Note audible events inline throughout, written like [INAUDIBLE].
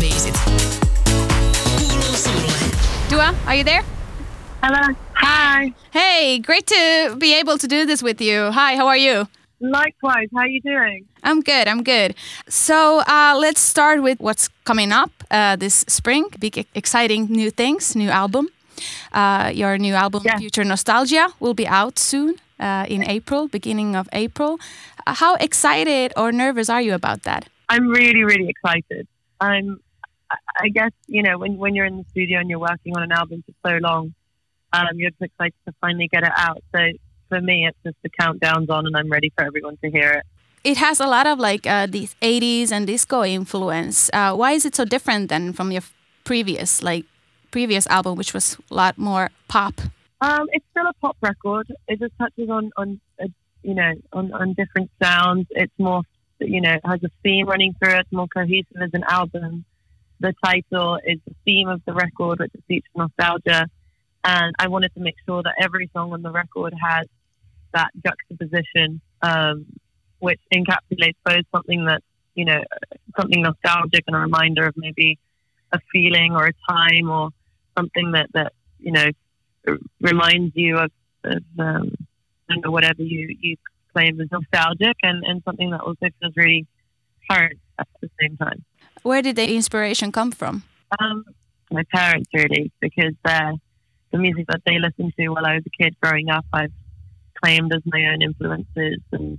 face. Kuuluu sulle. Dua, are you there? Hello. Hi. Hey, great to be able to do this with you. Hi, how are you? Likewise. How are you doing? I'm good. I'm good. So uh, let's start with what's coming up uh, this spring. Big, exciting new things, new album. Uh, your new album, Yeah. Future Nostalgia, will be out soon uh, in April, beginning of April. Uh, how excited or nervous are you about that? I'm really, really excited. I'm. I- guess you know when when you're in the studio and you're working on an album for so long, um, you're just excited to finally get it out. So for me, it's just the countdown's on, and I'm ready for everyone to hear it. It has a lot of like uh, these 80s and disco influence. Uh, why is it so different than from your previous like previous album, which was a lot more pop? Um, it's still a pop record. It just touches on on uh, you know on on different sounds. It's more you know it has a theme running through it. It's more cohesive as an album. The title is the theme of the record, which is Future Nostalgia, and I wanted to make sure that every song on the record has that juxtaposition, um, which encapsulates both something that you know something nostalgic and a reminder of maybe a feeling or a time or something that that you know reminds you of, of um, whatever you, you claim is nostalgic and, and something that also feels really current at the same time. Where did the inspiration come from? Um, my parents really, because uh, the music that they listened to while I was a kid growing up, I've claimed as my own influences, and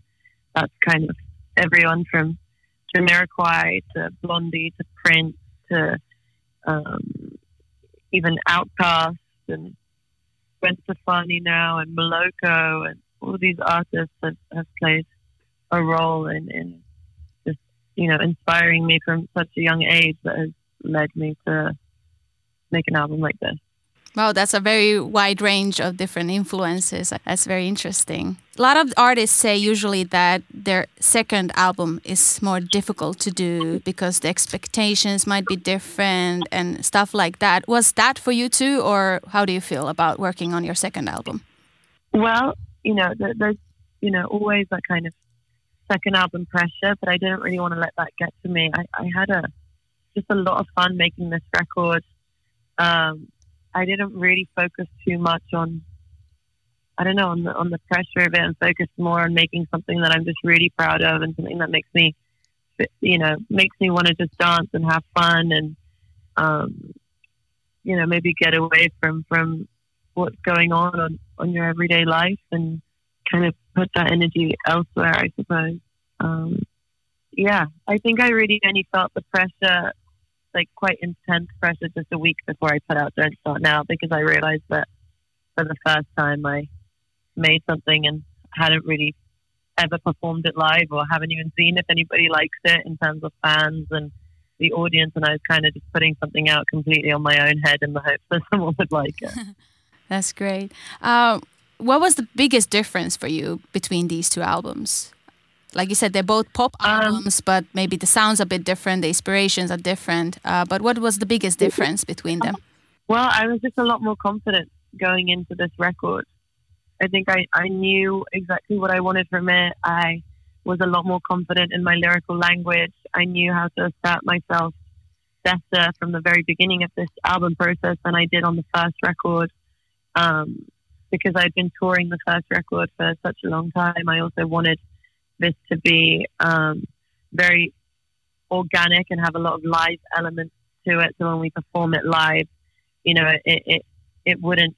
that's kind of everyone from Jamiroquai to Blondie to Prince to um, even Outkast and Gwen Stefani now and Moloko and all these artists have, have played a role in, in you know inspiring me from such a young age that has led me to make an album like this. Wow, that's a very wide range of different influences. That's very interesting. A lot of artists say usually that their second album is more difficult to do because the expectations might be different and stuff like that. Was that for you too, or how do you feel about working on your second album? Well, you know, there's you know always that kind of second album pressure, but I didn't really want to let that get to me. I, I had a just a lot of fun making this record. Um, I didn't really focus too much on I don't know on the on the pressure of it and focus more on making something that I'm just really proud of and something that makes me you know makes me want to just dance and have fun and um, you know maybe get away from from what's going on on on your everyday life and kind of put that energy elsewhere I suppose um, yeah I think I really only felt the pressure like quite intense pressure just a week before I put out Don't Start Now because I realized that for the first time I made something and hadn't really ever performed it live or haven't even seen if anybody likes it in terms of fans and the audience and I was kind of just putting something out completely on my own head in the hopes that [LAUGHS] someone would like it. [LAUGHS] That's great. Uh, what was the biggest difference for you between these two albums? Like you said, they're both pop Um, albums, but maybe the sounds are a bit different, the inspirations are different. Uh, but what was the biggest difference between them? Well, I was just a lot more confident going into this record. I think I, I knew exactly what I wanted from it. I was a lot more confident in my lyrical language. I knew how to assert myself better from the very beginning of this album process than I did on the first record. Um, because I'd been touring the first record for such a long time, I also wanted this to be um, very organic and have a lot of live elements to it. So when we perform it live, you know, it it, it wouldn't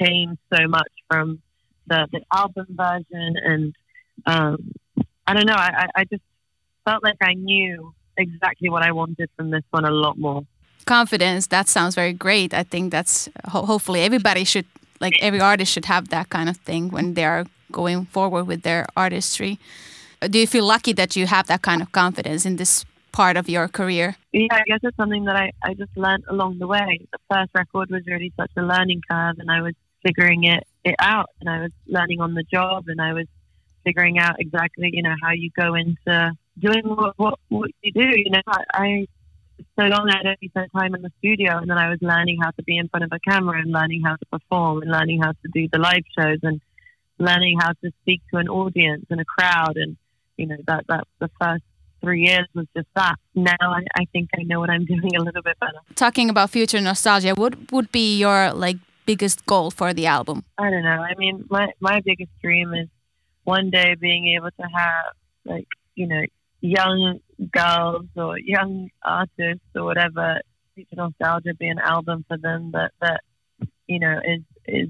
change so much from the, the album version. And um, I don't know, I, I- just felt like I knew exactly what I wanted from this one a lot more. Confidence, that sounds very great. I think that's ho- hopefully everybody should, like every artist should have that kind of thing when they are going forward with their artistry. Do you feel lucky that you have that kind of confidence in this part of your career? Yeah, I guess it's something that I, I just learned along the way. The first record was really such a learning curve, and I was figuring it, it out, and I was learning on the job, and I was figuring out exactly, you know, how you go into doing what, what, what you do. You know, I, I so long I'd only spent time in the studio, and then I was learning how to be in front of a camera, and learning how to perform, and learning how to do the live shows, and learning how to speak to an audience and a crowd, and you know that that the first three years was just that. Now I, I think I know what I'm [LAUGHS] doing a little bit better. Talking about future nostalgia, what would be your like biggest goal for the album? I don't know. I mean, my my biggest dream is one day being able to have like you know young girls or young artists or whatever future nostalgia be an album for them that that you know is is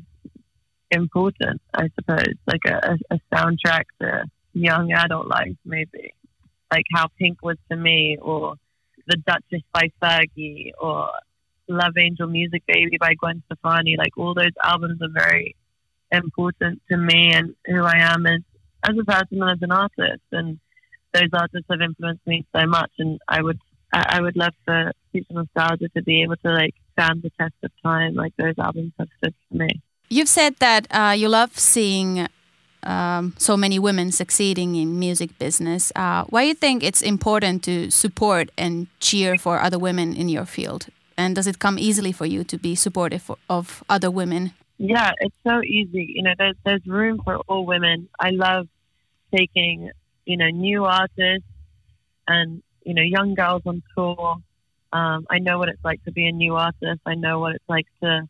important. I suppose like a, a soundtrack to young adult life, maybe like how Pink was to me, or The Dutchess by Fergie, or Love Angel Music Baby by Gwen Stefani. Like all those albums are very important to me and who I am as as a person and as an artist. And those artists have influenced me so much. And I would I would love for future nostalgia to be able to like stand the test of time, like those albums have stood for me. You've said that uh, you love seeing um, so many women succeeding in music business. Uh, why do you think it's important to support and cheer for other women in your field? And does it come easily for you to be supportive of other women? Yeah, it's so easy. You know, there's there's room for all women. I love taking you know new artists and you know young girls on tour. Um, I know what it's like to be a new artist. I know what it's like to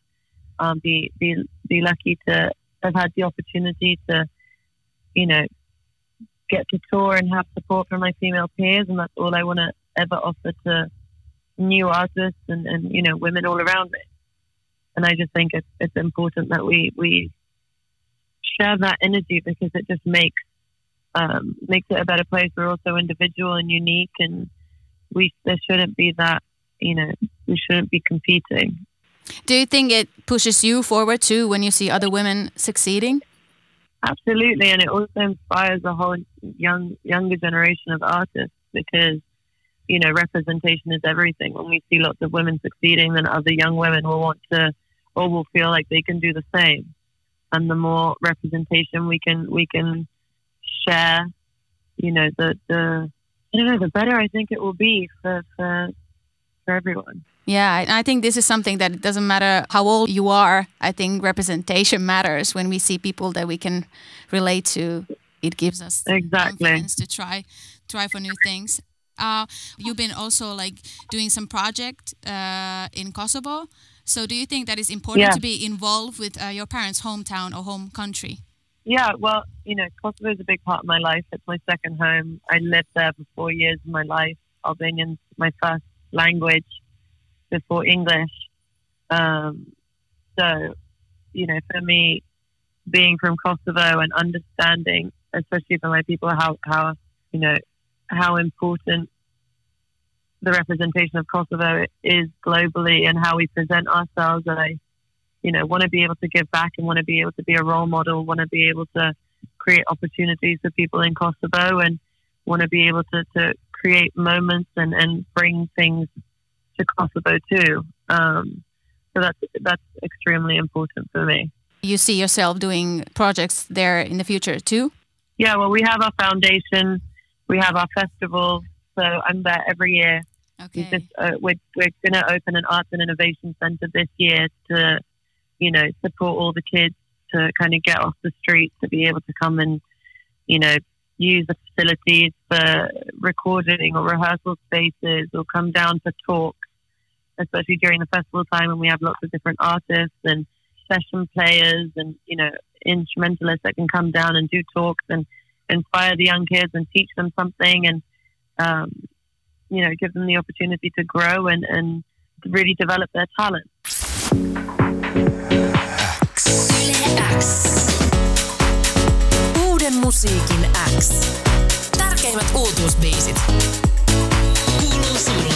um, be be be lucky to have had the opportunity to you know, get to tour and have support from my female peers, and that's all I want to ever offer to new artists and, and you know women all around me. And I just think it's it's important that we we share that energy because it just makes um, makes it a better place. We're also individual and unique, and we there shouldn't be that you know we shouldn't be competing. Do you think it pushes you forward too when you see other women succeeding? Absolutely, and it also inspires a whole young younger generation of artists because you know representation is everything. When we see lots of women succeeding, then other young women will want to or will feel like they can do the same. And the more representation we can we can share, you know, the the I don't know, the better I think it will be for for for everyone. Yeah, I think this is something that it doesn't matter how old you are. I think representation matters when we see people that we can relate to. It gives us exactly confidence to try try for new things. Uh, you've been also like doing some project uh, in Kosovo. So do you think that it's important Yeah. to be involved with uh, your parents' hometown or home country? Yeah, well, you know, Kosovo is a big part of my life. It's my second home. I lived there for four years of my life. Albanian's my first language before English. Um, so, you know, for me, being from Kosovo and understanding, especially for my people, how, how you know, how important the representation of Kosovo is globally and how we present ourselves. And I, you know, want to be able to give back and want to be able to be a role model, want to be able to create opportunities for people in Kosovo and want to be able to, to create moments and, and bring things to Kosovo too. Um, so that's, that's extremely important for me. You see yourself doing projects there in the future too? Yeah, well, we have our foundation, we have our festival. So I'm there every year. Okay. just uh, we're we're going to open an arts and innovation center this year to, you know, support all the kids to kind of get off the streets to be able to come and, you know, use the facilities for recording or rehearsal spaces or come down for talks, especially during the festival time when we have lots of different artists and session players and you know instrumentalists that can come down and do talks and inspire the young kids and teach them something and um, you know give them the opportunity to grow and, and really develop their talent. X. Uuden musiikin X. Tärkeimmät uutuusbiisit. Kuuluu sulle.